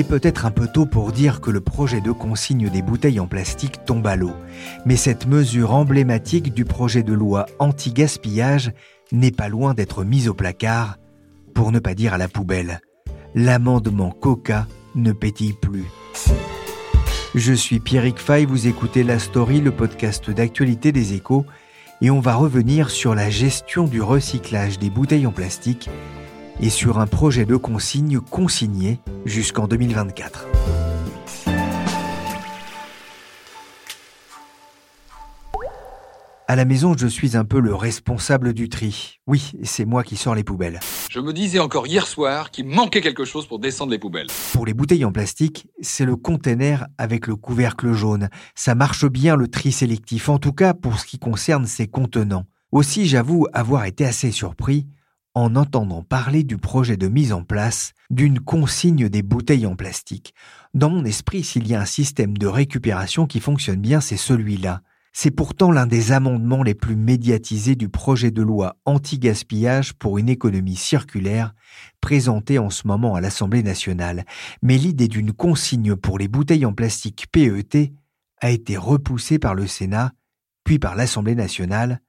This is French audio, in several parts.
Est peut-être un peu tôt pour dire que le projet de consigne des bouteilles en plastique tombe à l'eau, mais cette mesure emblématique du projet de loi anti-gaspillage n'est pas loin d'être mise au placard, pour ne pas dire à la poubelle. L'amendement Coca ne pétille plus. Je suis Pierrick Fay, vous écoutez La Story, le podcast d'actualité des échos, et on va revenir sur la gestion du recyclage des bouteilles en plastique et sur un projet de consigne consigné jusqu'en 2024. À la maison, je suis un peu le responsable du tri. Oui, c'est moi qui sors les poubelles. Je me disais encore hier soir qu'il manquait quelque chose pour descendre les poubelles. Pour les bouteilles en plastique, c'est le container avec le couvercle jaune. Ça marche bien le tri sélectif, en tout cas pour ce qui concerne ses contenants. Aussi, j'avoue avoir été assez surpris en entendant parler du projet de mise en place d'une consigne des bouteilles en plastique. Dans mon esprit, s'il y a un système de récupération qui fonctionne bien, c'est celui-là. C'est pourtant l'un des amendements les plus médiatisés du projet de loi anti-gaspillage pour une économie circulaire présenté en ce moment à l'Assemblée nationale. Mais l'idée d'une consigne pour les bouteilles en plastique PET a été repoussée par le Sénat, puis par l'Assemblée nationale,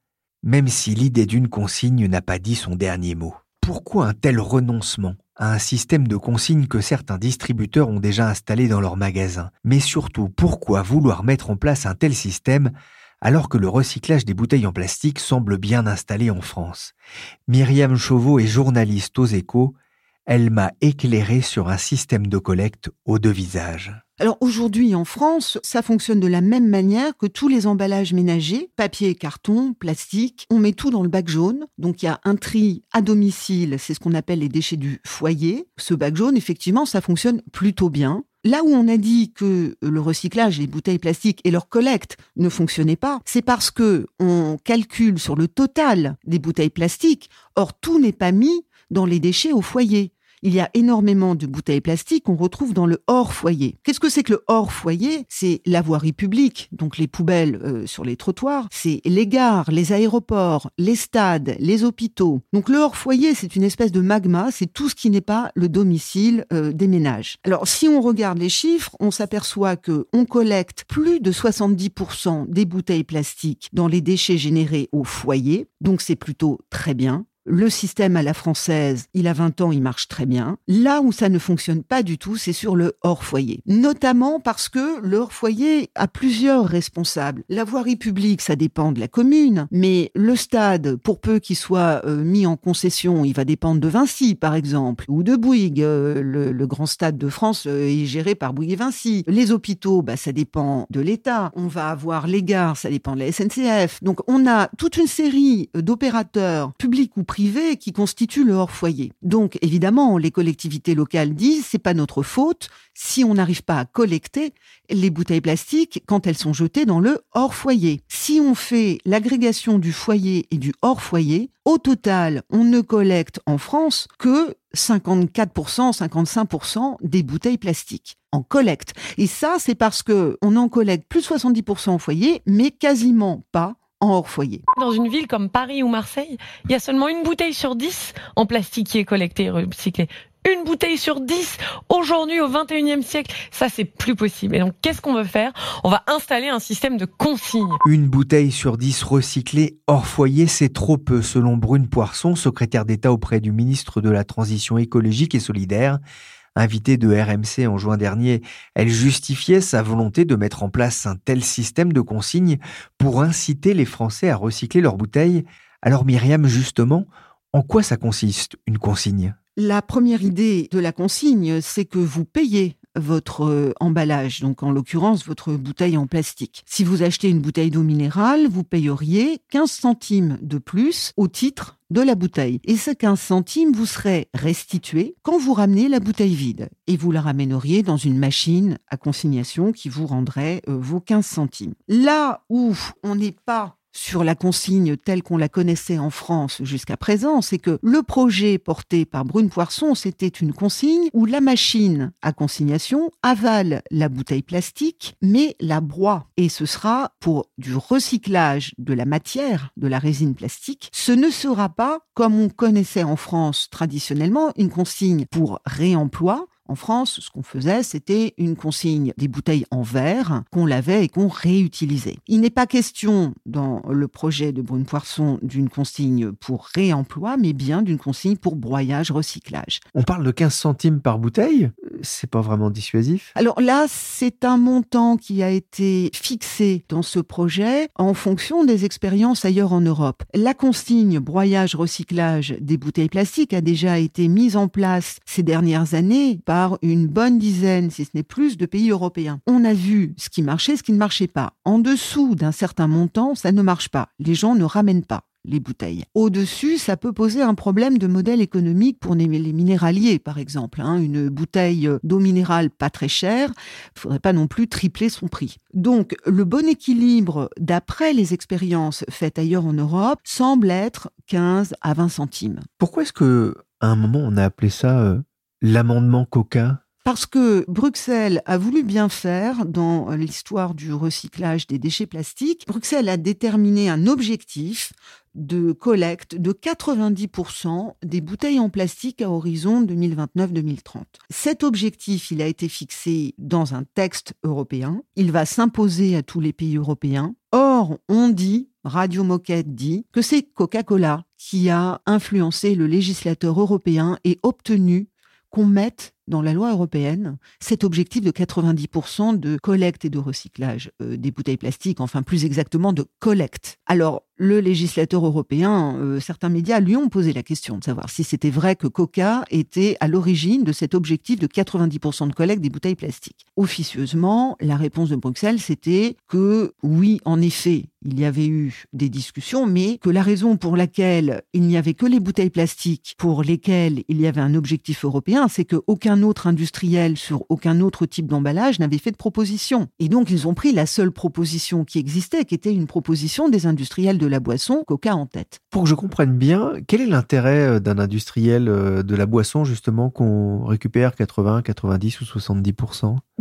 même si l'idée d'une consigne n'a pas dit son dernier mot. Pourquoi un tel renoncement à un système de consigne que certains distributeurs ont déjà installé dans leurs magasins? Mais surtout, pourquoi vouloir mettre en place un tel système alors que le recyclage des bouteilles en plastique semble bien installé en France? Myriam Chauveau est journaliste aux échos. Elle m'a éclairé sur un système de collecte aux deux visages. Alors aujourd'hui en France, ça fonctionne de la même manière que tous les emballages ménagers, papier, carton, plastique. On met tout dans le bac jaune. Donc il y a un tri à domicile, c'est ce qu'on appelle les déchets du foyer. Ce bac jaune, effectivement, ça fonctionne plutôt bien. Là où on a dit que le recyclage des bouteilles plastiques et leur collecte ne fonctionnaient pas, c'est parce que on calcule sur le total des bouteilles plastiques. Or, tout n'est pas mis dans les déchets au foyer il y a énormément de bouteilles plastiques qu'on retrouve dans le hors foyer. Qu'est-ce que c'est que le hors foyer C'est la voirie publique, donc les poubelles euh, sur les trottoirs, c'est les gares, les aéroports, les stades, les hôpitaux. Donc le hors foyer, c'est une espèce de magma, c'est tout ce qui n'est pas le domicile euh, des ménages. Alors si on regarde les chiffres, on s'aperçoit que on collecte plus de 70% des bouteilles plastiques dans les déchets générés au foyer, donc c'est plutôt très bien. Le système à la française, il a 20 ans, il marche très bien. Là où ça ne fonctionne pas du tout, c'est sur le hors-foyer. Notamment parce que le hors-foyer a plusieurs responsables. La voirie publique, ça dépend de la commune, mais le stade, pour peu qu'il soit euh, mis en concession, il va dépendre de Vinci, par exemple, ou de Bouygues. Euh, le, grand stade de France euh, est géré par Bouygues et Vinci. Les hôpitaux, bah, ça dépend de l'État. On va avoir les gares, ça dépend de la SNCF. Donc on a toute une série d'opérateurs publics ou privés qui constituent le hors-foyer. Donc, évidemment, les collectivités locales disent c'est pas notre faute si on n'arrive pas à collecter les bouteilles plastiques quand elles sont jetées dans le hors-foyer. Si on fait l'agrégation du foyer et du hors-foyer, au total, on ne collecte en France que 54%, 55% des bouteilles plastiques en collecte. Et ça, c'est parce que on en collecte plus de 70% au foyer, mais quasiment pas hors foyer. Dans une ville comme Paris ou Marseille, il y a seulement une bouteille sur dix en plastique qui est collectée et recyclée. une bouteille sur dix aujourd'hui au 21e siècle. Ça, c'est plus possible. Et donc, qu'est-ce qu'on veut faire? On va installer un système de consigne. Une bouteille sur dix recyclée hors foyer, c'est trop peu, selon Brune Poisson, secrétaire d'État auprès du ministre de la Transition écologique et solidaire. Invitée de RMC en juin dernier, elle justifiait sa volonté de mettre en place un tel système de consigne pour inciter les Français à recycler leurs bouteilles. Alors Myriam, justement, en quoi ça consiste, une consigne? La première idée de la consigne, c'est que vous payez votre euh, emballage, donc en l'occurrence votre bouteille en plastique. Si vous achetez une bouteille d'eau minérale, vous payeriez 15 centimes de plus au titre de la bouteille. Et ces 15 centimes vous seraient restitués quand vous ramenez la bouteille vide. Et vous la ramèneriez dans une machine à consignation qui vous rendrait euh, vos 15 centimes. Là où on n'est pas sur la consigne telle qu'on la connaissait en France jusqu'à présent, c'est que le projet porté par Brune Poisson, c'était une consigne où la machine à consignation avale la bouteille plastique, mais la broie. Et ce sera pour du recyclage de la matière, de la résine plastique. Ce ne sera pas, comme on connaissait en France traditionnellement, une consigne pour réemploi, en France, ce qu'on faisait, c'était une consigne des bouteilles en verre qu'on lavait et qu'on réutilisait. Il n'est pas question dans le projet de Brune Poisson d'une consigne pour réemploi, mais bien d'une consigne pour broyage, recyclage. On parle de 15 centimes par bouteille? C'est pas vraiment dissuasif Alors là, c'est un montant qui a été fixé dans ce projet en fonction des expériences ailleurs en Europe. La consigne broyage, recyclage des bouteilles plastiques a déjà été mise en place ces dernières années par une bonne dizaine, si ce n'est plus, de pays européens. On a vu ce qui marchait, ce qui ne marchait pas. En dessous d'un certain montant, ça ne marche pas. Les gens ne ramènent pas les bouteilles. Au-dessus, ça peut poser un problème de modèle économique pour les minéraliers, par exemple. Hein. Une bouteille d'eau minérale pas très chère, il faudrait pas non plus tripler son prix. Donc, le bon équilibre, d'après les expériences faites ailleurs en Europe, semble être 15 à 20 centimes. Pourquoi est-ce que à un moment on a appelé ça euh, l'amendement Coca parce que Bruxelles a voulu bien faire dans l'histoire du recyclage des déchets plastiques. Bruxelles a déterminé un objectif de collecte de 90% des bouteilles en plastique à horizon 2029-2030. Cet objectif, il a été fixé dans un texte européen. Il va s'imposer à tous les pays européens. Or, on dit, Radio Moquette dit, que c'est Coca-Cola qui a influencé le législateur européen et obtenu qu'on mette dans la loi européenne cet objectif de 90% de collecte et de recyclage euh, des bouteilles plastiques, enfin plus exactement de collecte. Alors, le législateur européen, euh, certains médias lui ont posé la question de savoir si c'était vrai que Coca était à l'origine de cet objectif de 90% de collecte des bouteilles plastiques. Officieusement, la réponse de Bruxelles, c'était que oui, en effet, il y avait eu des discussions, mais que la raison pour laquelle il n'y avait que les bouteilles plastiques pour lesquelles il y avait un objectif européen, c'est autre industriel sur aucun autre type d'emballage n'avait fait de proposition. Et donc ils ont pris la seule proposition qui existait, qui était une proposition des industriels de la boisson, Coca en tête. Pour que je comprenne bien, quel est l'intérêt euh, d'un industriel euh, de la boisson justement qu'on récupère 80, 90 ou 70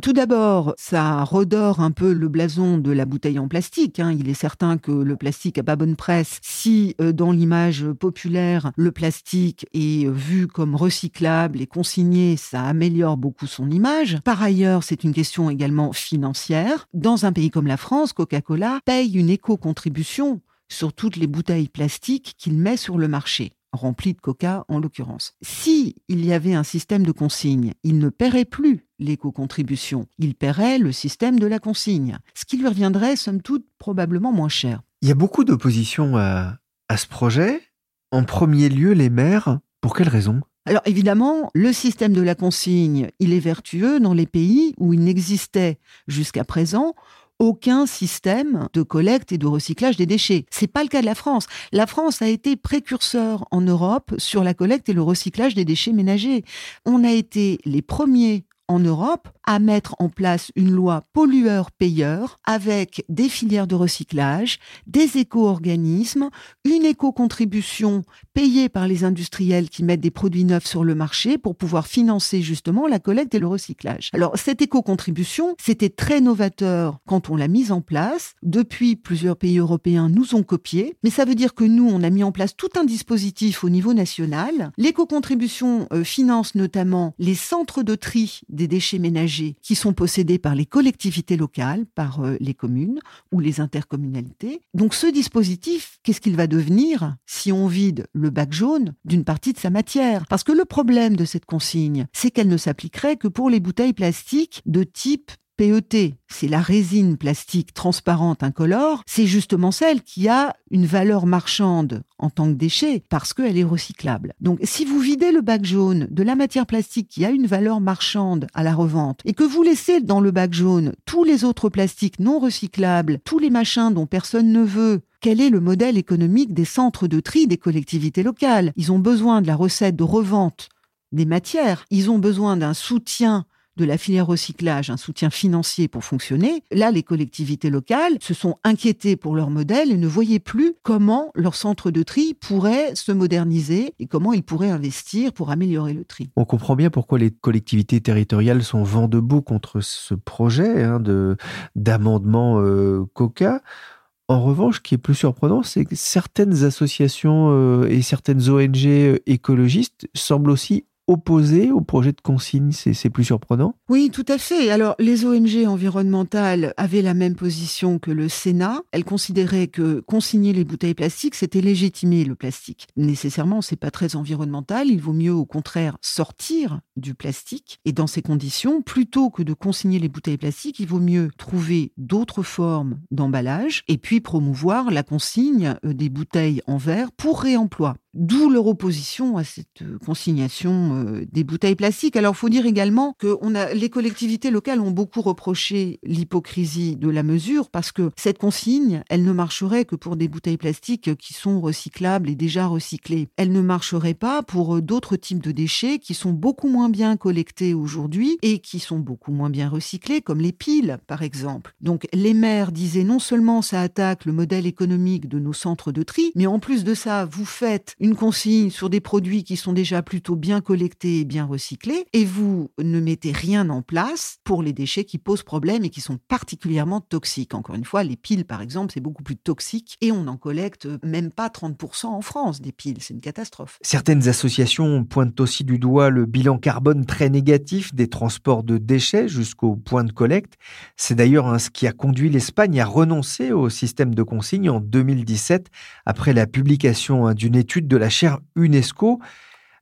Tout d'abord, ça redore un peu le blason de la bouteille en plastique. Hein. Il est certain que le plastique a pas bonne presse si euh, dans l'image populaire, le plastique est vu comme recyclable et consigné, ça améliore beaucoup son image. Par ailleurs, c'est une question également financière. Dans un pays comme la France, Coca-Cola paye une éco-contribution sur toutes les bouteilles plastiques qu'il met sur le marché remplies de coca en l'occurrence. Si il y avait un système de consigne, il ne paierait plus l'éco-contribution, il paierait le système de la consigne, ce qui lui reviendrait somme toute probablement moins cher. Il y a beaucoup d'opposition à, à ce projet. En premier lieu, les maires, pour quelles raisons alors évidemment, le système de la consigne, il est vertueux dans les pays où il n'existait jusqu'à présent aucun système de collecte et de recyclage des déchets. C'est pas le cas de la France. La France a été précurseur en Europe sur la collecte et le recyclage des déchets ménagers. On a été les premiers en Europe à mettre en place une loi pollueur-payeur avec des filières de recyclage, des éco-organismes, une éco-contribution payée par les industriels qui mettent des produits neufs sur le marché pour pouvoir financer justement la collecte et le recyclage. Alors cette éco-contribution, c'était très novateur quand on l'a mise en place. Depuis, plusieurs pays européens nous ont copié, mais ça veut dire que nous, on a mis en place tout un dispositif au niveau national. L'éco-contribution euh, finance notamment les centres de tri des déchets ménagers qui sont possédés par les collectivités locales, par euh, les communes ou les intercommunalités. Donc ce dispositif, qu'est-ce qu'il va devenir si on vide le bac jaune d'une partie de sa matière? Parce que le problème de cette consigne, c'est qu'elle ne s'appliquerait que pour les bouteilles plastiques de type PET, c'est la résine plastique transparente incolore, c'est justement celle qui a une valeur marchande en tant que déchet parce qu'elle est recyclable. Donc si vous videz le bac jaune de la matière plastique qui a une valeur marchande à la revente et que vous laissez dans le bac jaune tous les autres plastiques non recyclables, tous les machins dont personne ne veut, quel est le modèle économique des centres de tri des collectivités locales? Ils ont besoin de la recette de revente des matières, ils ont besoin d'un soutien de la filière recyclage un soutien financier pour fonctionner, là, les collectivités locales se sont inquiétées pour leur modèle et ne voyaient plus comment leur centre de tri pourrait se moderniser et comment ils pourraient investir pour améliorer le tri. On comprend bien pourquoi les collectivités territoriales sont vent debout contre ce projet hein, de d'amendement euh, Coca. En revanche, ce qui est plus surprenant, c'est que certaines associations euh, et certaines ONG euh, écologistes semblent aussi opposé au projet de consigne C'est plus surprenant Oui, tout à fait. Alors, les ONG environnementales avaient la même position que le Sénat. Elles considéraient que consigner les bouteilles plastiques, c'était légitimer le plastique. Nécessairement, c'est pas très environnemental. Il vaut mieux, au contraire, sortir du plastique. Et dans ces conditions, plutôt que de consigner les bouteilles plastiques, il vaut mieux trouver d'autres formes d'emballage et puis promouvoir la consigne euh, des bouteilles en verre pour réemploi. D'où leur opposition à cette euh, consignation euh, des bouteilles plastiques. Alors, faut dire également que les collectivités locales ont beaucoup reproché l'hypocrisie de la mesure parce que cette consigne, elle ne marcherait que pour des bouteilles plastiques qui sont recyclables et déjà recyclées. Elle ne marcherait pas pour euh, d'autres types de déchets qui sont beaucoup moins bien collectés aujourd'hui et qui sont beaucoup moins bien recyclés, comme les piles, par exemple. Donc, les maires disaient non seulement ça attaque le modèle économique de nos centres de tri, mais en plus de ça, vous faites une consigne sur des produits qui sont déjà plutôt bien collectés et bien recyclés, et vous ne mettez rien en place pour les déchets qui posent problème et qui sont particulièrement toxiques. Encore une fois, les piles, par exemple, c'est beaucoup plus toxique et on n'en collecte même pas 30% en France des piles. C'est une catastrophe. Certaines associations pointent aussi du doigt le bilan carbone très négatif des transports de déchets jusqu'au point de collecte. C'est d'ailleurs ce qui a conduit l'Espagne à renoncer au système de consigne en 2017 après la publication hein, d'une étude de la chaire UNESCO.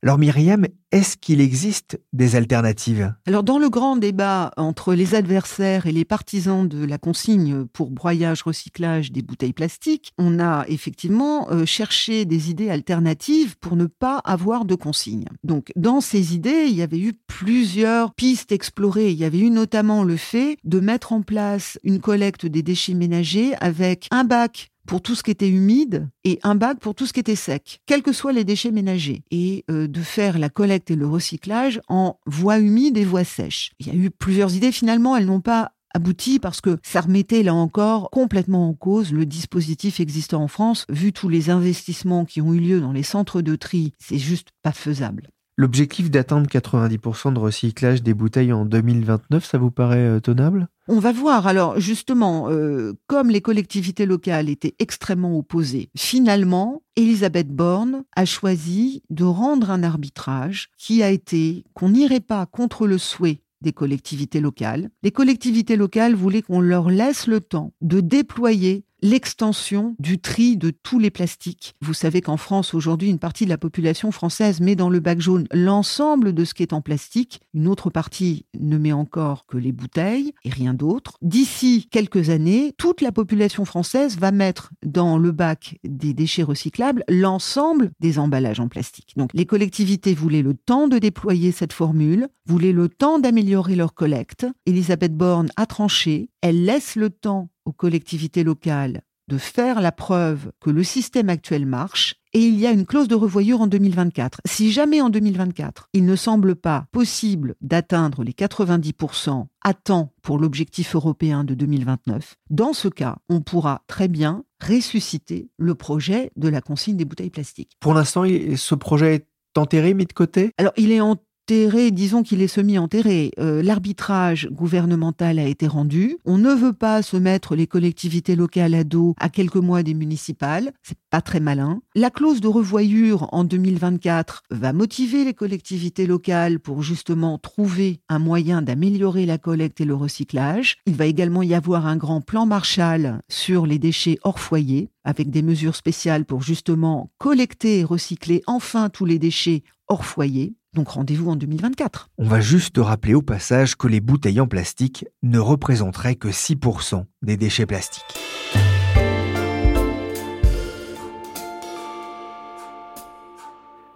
Alors Myriam, est-ce qu'il existe des alternatives? Alors dans le grand débat entre les adversaires et les partisans de la consigne pour broyage recyclage des bouteilles plastiques, on a effectivement euh, cherché des idées alternatives pour ne pas avoir de consigne. Donc dans ces idées, il y avait eu plusieurs pistes explorées. Il y avait eu notamment le fait de mettre en place une collecte des déchets ménagers avec un bac pour tout ce qui était humide et un bac pour tout ce qui était sec, quels que soient les déchets ménagers, et euh, de faire la collecte et le recyclage en voies humides et voies sèches. Il y a eu plusieurs idées, finalement, elles n'ont pas abouti parce que ça remettait là encore complètement en cause le dispositif existant en France. Vu tous les investissements qui ont eu lieu dans les centres de tri, c'est juste pas faisable. L'objectif d'atteindre 90% de recyclage des bouteilles en 2029, ça vous paraît euh, tenable? On va voir. Alors justement, euh, comme les collectivités locales étaient extrêmement opposées, finalement, Elisabeth Borne a choisi de rendre un arbitrage qui a été qu'on n'irait pas contre le souhait des collectivités locales. Les collectivités locales voulaient qu'on leur laisse le temps de déployer l'extension du tri de tous les plastiques. Vous savez qu'en France, aujourd'hui, une partie de la population française met dans le bac jaune l'ensemble de ce qui est en plastique. Une autre partie ne met encore que les bouteilles et rien d'autre. D'ici quelques années, toute la population française va mettre dans le bac des déchets recyclables l'ensemble des emballages en plastique. Donc les collectivités voulaient le temps de déployer cette formule, voulaient le temps d'améliorer leur collecte. Elisabeth Borne a tranché. Elle laisse le temps aux collectivités locales de faire la preuve que le système actuel marche et il y a une clause de revoyure en 2024. Si jamais en 2024, il ne semble pas possible d'atteindre les 90% à temps pour l'objectif européen de 2029, dans ce cas, on pourra très bien ressusciter le projet de la consigne des bouteilles plastiques. Pour l'instant, ce projet est enterré, mis de côté? Alors, il est en disons qu'il est semi-enterré. Euh, l'arbitrage gouvernemental a été rendu. On ne veut pas se mettre les collectivités locales à dos à quelques mois des municipales. C'est pas très malin. La clause de revoyure en 2024 va motiver les collectivités locales pour justement trouver un moyen d'améliorer la collecte et le recyclage. Il va également y avoir un grand plan Marshall sur les déchets hors foyer avec des mesures spéciales pour justement collecter et recycler enfin tous les déchets hors foyer. Donc rendez-vous en 2024. On va juste rappeler au passage que les bouteilles en plastique ne représenteraient que 6% des déchets plastiques.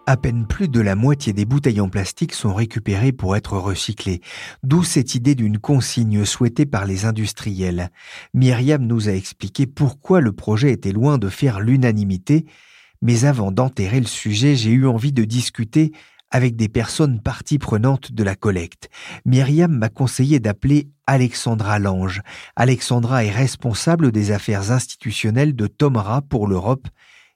À peine plus de la moitié des bouteilles en plastique sont récupérées pour être recyclées, d'où cette idée d'une consigne souhaitée par les industriels. Myriam nous a expliqué pourquoi le projet était loin de faire l'unanimité, mais avant d'enterrer le sujet, j'ai eu envie de discuter avec des personnes parties prenantes de la collecte. Myriam m'a conseillé d'appeler Alexandra Lange. Alexandra est responsable des affaires institutionnelles de Tomara pour l'Europe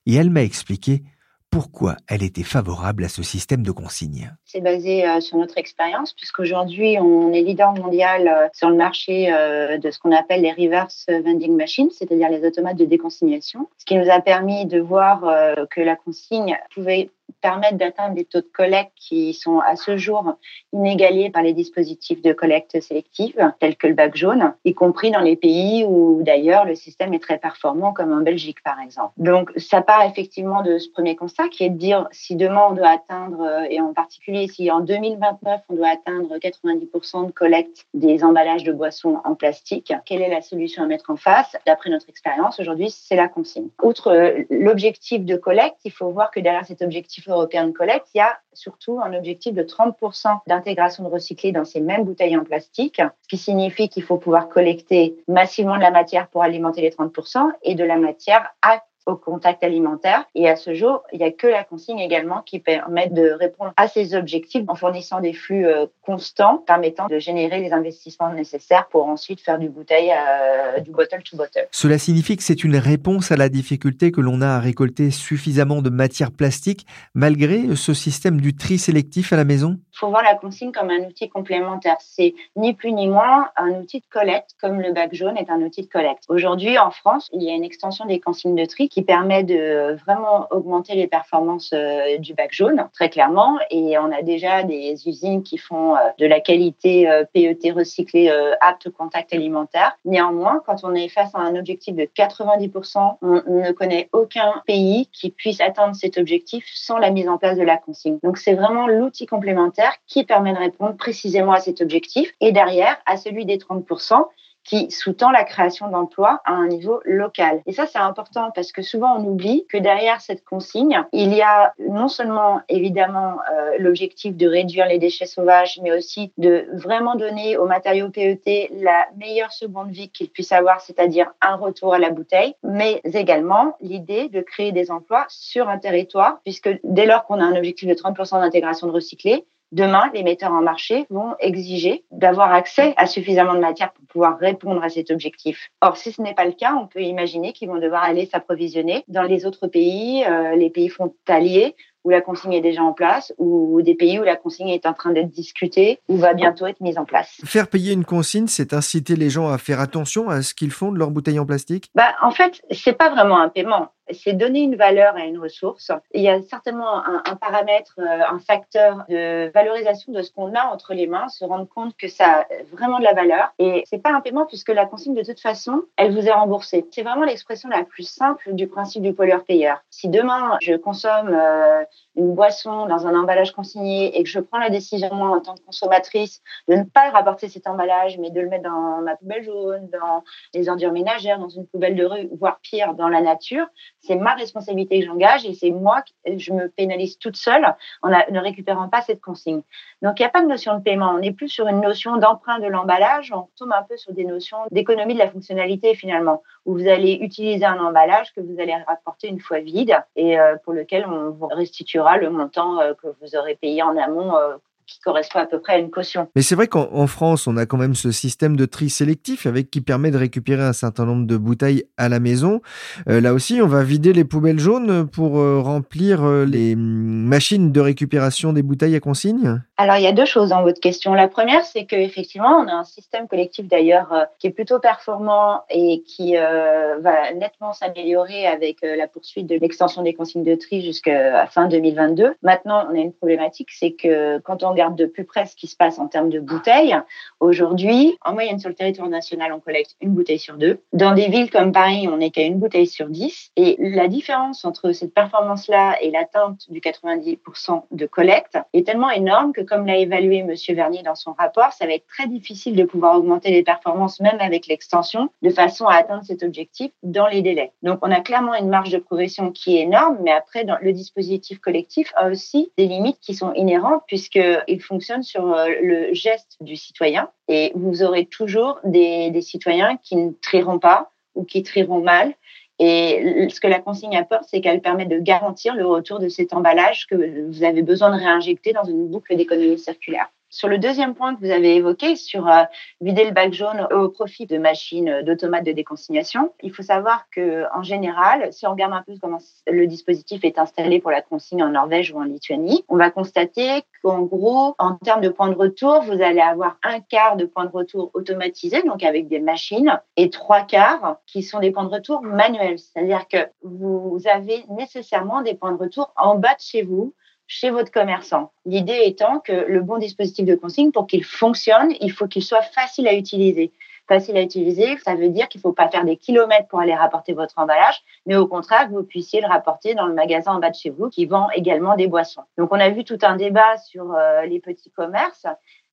et elle m'a expliqué pourquoi elle était favorable à ce système de consigne. C'est basé euh, sur notre expérience, puisqu'aujourd'hui, on est leader mondial euh, sur le marché euh, de ce qu'on appelle les reverse vending machines, c'est-à-dire les automates de déconsignation, ce qui nous a permis de voir que la consigne pouvait permettre d'atteindre des taux de collecte qui sont à ce jour inégalés par les dispositifs de collecte sélective, tels que le bac jaune, y compris dans les pays où d'ailleurs le système est très performant, comme en Belgique par exemple. Donc ça part effectivement de ce premier constat qui est de dire si demain on doit atteindre, et en particulier si en 2029 on doit atteindre 90% de collecte des emballages de boissons en plastique, quelle est la solution à mettre en face? D'après notre expérience aujourd'hui, c'est la consigne. Outre l'objectif de collecte, il faut voir que derrière cet objectif européen de collecte, il y a surtout un objectif de 30% d'intégration de recyclés dans ces mêmes bouteilles en plastique, ce qui signifie qu'il faut pouvoir collecter massivement de la matière pour alimenter les 30% et de la matière à au contact alimentaire. Et à ce jour, il n'y a que la consigne également qui permet de répondre à ces objectifs en fournissant des flux euh, constants permettant de générer les investissements nécessaires pour ensuite faire du bouteille, euh, du bottle to bottle. Cela signifie que c'est une réponse à la difficulté que l'on a à récolter suffisamment de matière plastique malgré ce système du tri sélectif à la maison? Il faut voir la consigne comme un outil complémentaire. C'est ni plus ni moins un outil de collecte comme le bac jaune est un outil de collecte. Aujourd'hui, en France, il y a une extension des consignes de tri qui permet de vraiment augmenter les performances euh, du bac jaune, très clairement. Et on a déjà des usines qui font euh, de la qualité euh, PET recyclé apte au contact alimentaire. Néanmoins, quand on est face à un objectif de 90%, on ne connaît aucun pays qui puisse atteindre cet objectif sans la mise en place de la consigne. Donc c'est vraiment l'outil complémentaire qui permet de répondre précisément à cet objectif et derrière à celui des 30% qui sous-tend la création d'emplois à un niveau local. Et ça, c'est important parce que souvent on oublie que derrière cette consigne, il y a non seulement évidemment euh, l'objectif de réduire les déchets sauvages, mais aussi de vraiment donner aux matériaux PET la meilleure seconde vie qu'ils puissent avoir, c'est-à-dire un retour à la bouteille, mais également l'idée de créer des emplois sur un territoire, puisque dès lors qu'on a un objectif de 30% d'intégration de recyclés, Demain, les metteurs en marché vont exiger d'avoir accès à suffisamment de matière pour pouvoir répondre à cet objectif. Or, si ce n'est pas le cas, on peut imaginer qu'ils vont devoir aller s'approvisionner dans les autres pays, euh, les pays frontaliers où la consigne est déjà en place, ou des pays où la consigne est en train d'être discutée, ou va bientôt être mise en place. Faire payer une consigne, c'est inciter les gens à faire attention à ce qu'ils font de leurs bouteilles en plastique? Bah, En fait, c'est pas vraiment un paiement c'est donner une valeur à une ressource. Il y a certainement un, un paramètre, euh, un facteur de valorisation de ce qu'on a entre les mains, se rendre compte que ça a vraiment de la valeur. Et c'est pas un paiement puisque la consigne, de toute façon, elle vous est remboursée. C'est vraiment l'expression la plus simple du principe du pollueur-payeur. Si demain, je consomme euh, une boisson dans un emballage consigné et que je prends la décision, moi, en tant que consommatrice, de ne pas rapporter cet emballage, mais de le mettre dans ma poubelle jaune, dans les ordures ménagères, dans une poubelle de rue, voire pire, dans la nature, c'est ma responsabilité que j'engage et c'est moi que je me pénalise toute seule en ne récupérant pas cette consigne. Donc, il n'y a pas de notion de paiement. On n'est plus sur une notion d'emprunt de l'emballage. On tombe un peu sur des notions d'économie de la fonctionnalité, finalement, où vous allez utiliser un emballage que vous allez rapporter une fois vide et euh, pour lequel on vous restituera le montant euh, que vous aurez payé en amont euh, qui correspond à peu près à une caution. Mais c'est vrai qu'en France, on a quand même ce système de tri sélectif avec qui permet de récupérer un certain nombre de bouteilles à la maison. Euh, là aussi, on va vider les poubelles jaunes pour euh, remplir euh, les mm, machines de récupération des bouteilles à consigne? Alors, il y a deux choses dans votre question. La première, c'est qu'effectivement, on a un système collectif d'ailleurs qui est plutôt performant et qui va nettement s'améliorer avec la poursuite de l'extension des consignes de tri jusqu'à fin 2022. Maintenant, on a une problématique, c'est que quand on regarde de plus près ce qui se passe en termes de bouteilles, aujourd'hui, en moyenne sur le territoire national, on collecte une bouteille sur deux. Dans des villes comme Paris, on n'est qu'à une bouteille sur dix. Et la différence entre cette performance-là et l'atteinte du 90% de collecte est tellement énorme que, comme l'a évalué Monsieur Vernier dans son rapport, ça va être très difficile de pouvoir augmenter les performances, même avec l'extension, de façon à atteindre cet objectif dans les délais. Donc, on a clairement une marge de progression qui est énorme, mais après, le dispositif collectif a aussi des limites qui sont inhérentes puisque il fonctionne sur euh, le geste du citoyen et vous aurez toujours des, des citoyens qui ne trieront pas ou qui trieront mal. Et ce que la consigne apporte, c'est qu'elle permet de garantir le retour de cet emballage que vous avez besoin de réinjecter dans une boucle d'économie circulaire. Sur le deuxième point que vous avez évoqué, sur euh, vider le bac jaune au profit de machines euh, d'automates de déconsignation, il faut savoir que en général, si on regarde un peu comment le dispositif est installé pour la consigne en Norvège ou en Lituanie, on va constater qu'en gros, en termes de points de retour, vous allez avoir un quart de points de retour automatisés, donc avec des machines, et trois quarts qui sont des points de retour manuels. C'est-à-dire que vous avez nécessairement des points de retour en bas de chez vous chez votre commerçant. L'idée étant que le bon dispositif de consigne, pour qu'il fonctionne, il faut qu'il soit facile à utiliser. Facile à utiliser, ça veut dire qu'il ne faut pas faire des kilomètres pour aller rapporter votre emballage, mais au contraire, que vous puissiez le rapporter dans le magasin en bas de chez vous qui vend également des boissons. Donc, on a vu tout un débat sur euh, les petits commerces.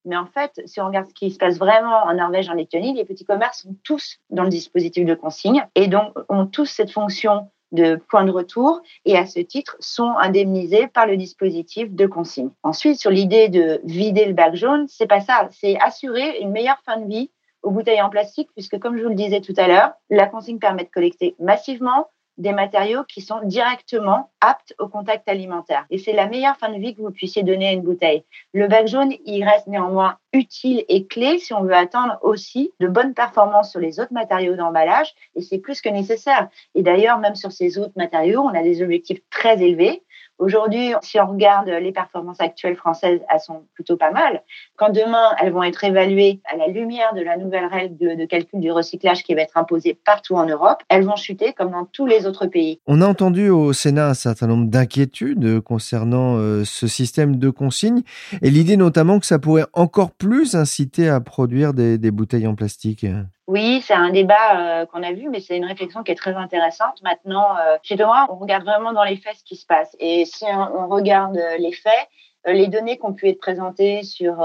Mais en fait, si on regarde ce qui se passe vraiment en Norvège, en Lettonie, les petits commerces sont tous dans le dispositif de consigne et donc ont tous cette fonction de points de retour et à ce titre sont indemnisés par le dispositif de consigne. Ensuite, sur l'idée de vider le bac jaune, c'est pas ça, c'est assurer une meilleure fin de vie aux bouteilles en plastique puisque comme je vous le disais tout à l'heure, la consigne permet de collecter massivement des matériaux qui sont directement aptes au contact alimentaire. Et c'est la meilleure fin de vie que vous puissiez donner à une bouteille. Le bac jaune, il reste néanmoins utile et clé si on veut atteindre aussi de bonnes performances sur les autres matériaux d'emballage. Et c'est plus que nécessaire. Et d'ailleurs, même sur ces autres matériaux, on a des objectifs très élevés. Aujourd'hui, si on regarde les performances actuelles françaises, elles sont plutôt pas mal. Quand demain, elles vont être évaluées à la lumière de la nouvelle règle de, calcul du recyclage qui va être imposée partout en Europe, elles vont chuter comme dans tous les autres pays. On a entendu au Sénat un certain nombre d'inquiétudes concernant euh, ce système de consigne et l'idée notamment que ça pourrait encore plus inciter à produire des bouteilles en plastique. Oui, c'est un débat euh, qu'on a vu, mais c'est une réflexion qui est très intéressante. Maintenant, euh, chez Thomas, on regarde vraiment dans les faits ce qui se passe. Et si on, regarde euh, les faits, les données qui ont pu être présentées sur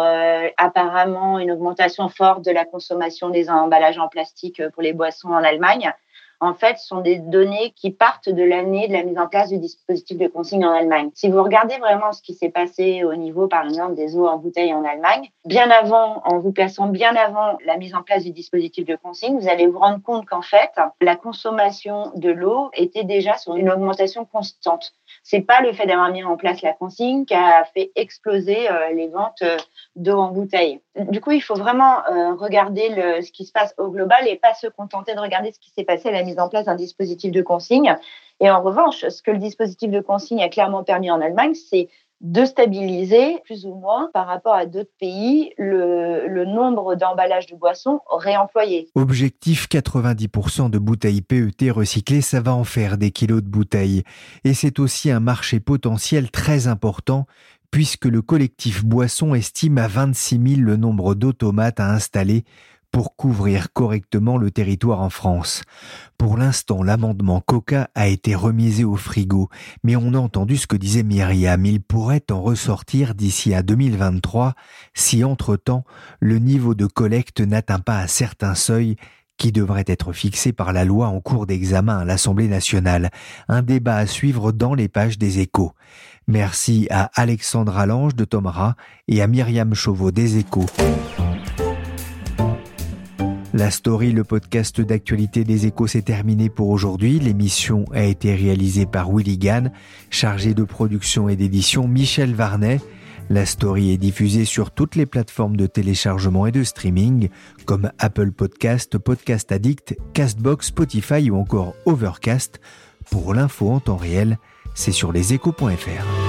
apparemment une augmentation forte de la consommation des emballages en plastique pour les boissons en Allemagne, en fait, sont des données qui partent de l'année de la mise en place du dispositif de consigne en Allemagne. Si vous regardez vraiment ce qui s'est passé au niveau, par exemple, des eaux en bouteille en Allemagne, bien avant, en vous plaçant bien avant la mise en place du dispositif de consigne, vous allez vous rendre compte qu'en fait, la consommation de l'eau était déjà sur une augmentation constante. C'est pas le fait d'avoir mis en place la consigne qui a fait exploser euh, les ventes euh, d'eau en bouteille. Du coup, il faut vraiment euh, regarder ce qui se passe au global et pas se contenter de regarder ce qui s'est passé à la mise en place d'un dispositif de consigne. Et en revanche, ce que le dispositif de consigne a clairement permis en Allemagne, c'est de stabiliser plus ou moins par rapport à d'autres pays le, nombre d'emballages de boissons réemployés. Objectif 90% de bouteilles PET recyclées, ça va en faire des kilos de bouteilles. Et c'est aussi un marché potentiel très important puisque le collectif Boisson estime à 26 000 le nombre d'automates à installer pour couvrir correctement le territoire en France. Pour l'instant, l'amendement Coca a été remisé au frigo, mais on a entendu ce que disait Myriam. Il pourrait en ressortir d'ici à 2023 si entre-temps le niveau de collecte n'atteint pas un certain seuil qui devrait être fixé par la loi en cours d'examen à l'Assemblée nationale. Un débat à suivre dans les pages des échos. Merci à Alexandra Lange de Tomara et à Myriam Chauveau des échos. La story, le podcast d'actualité des échos, s'est terminé pour aujourd'hui. L'émission a été réalisée par Willy Gann, chargé de production et d'édition Michel Varnet. La story est diffusée sur toutes les plateformes de téléchargement et de streaming comme Apple Podcast, Podcast Addict, Castbox, Spotify ou encore Overcast. Pour l'info en temps réel, c'est sur leséchos.fr.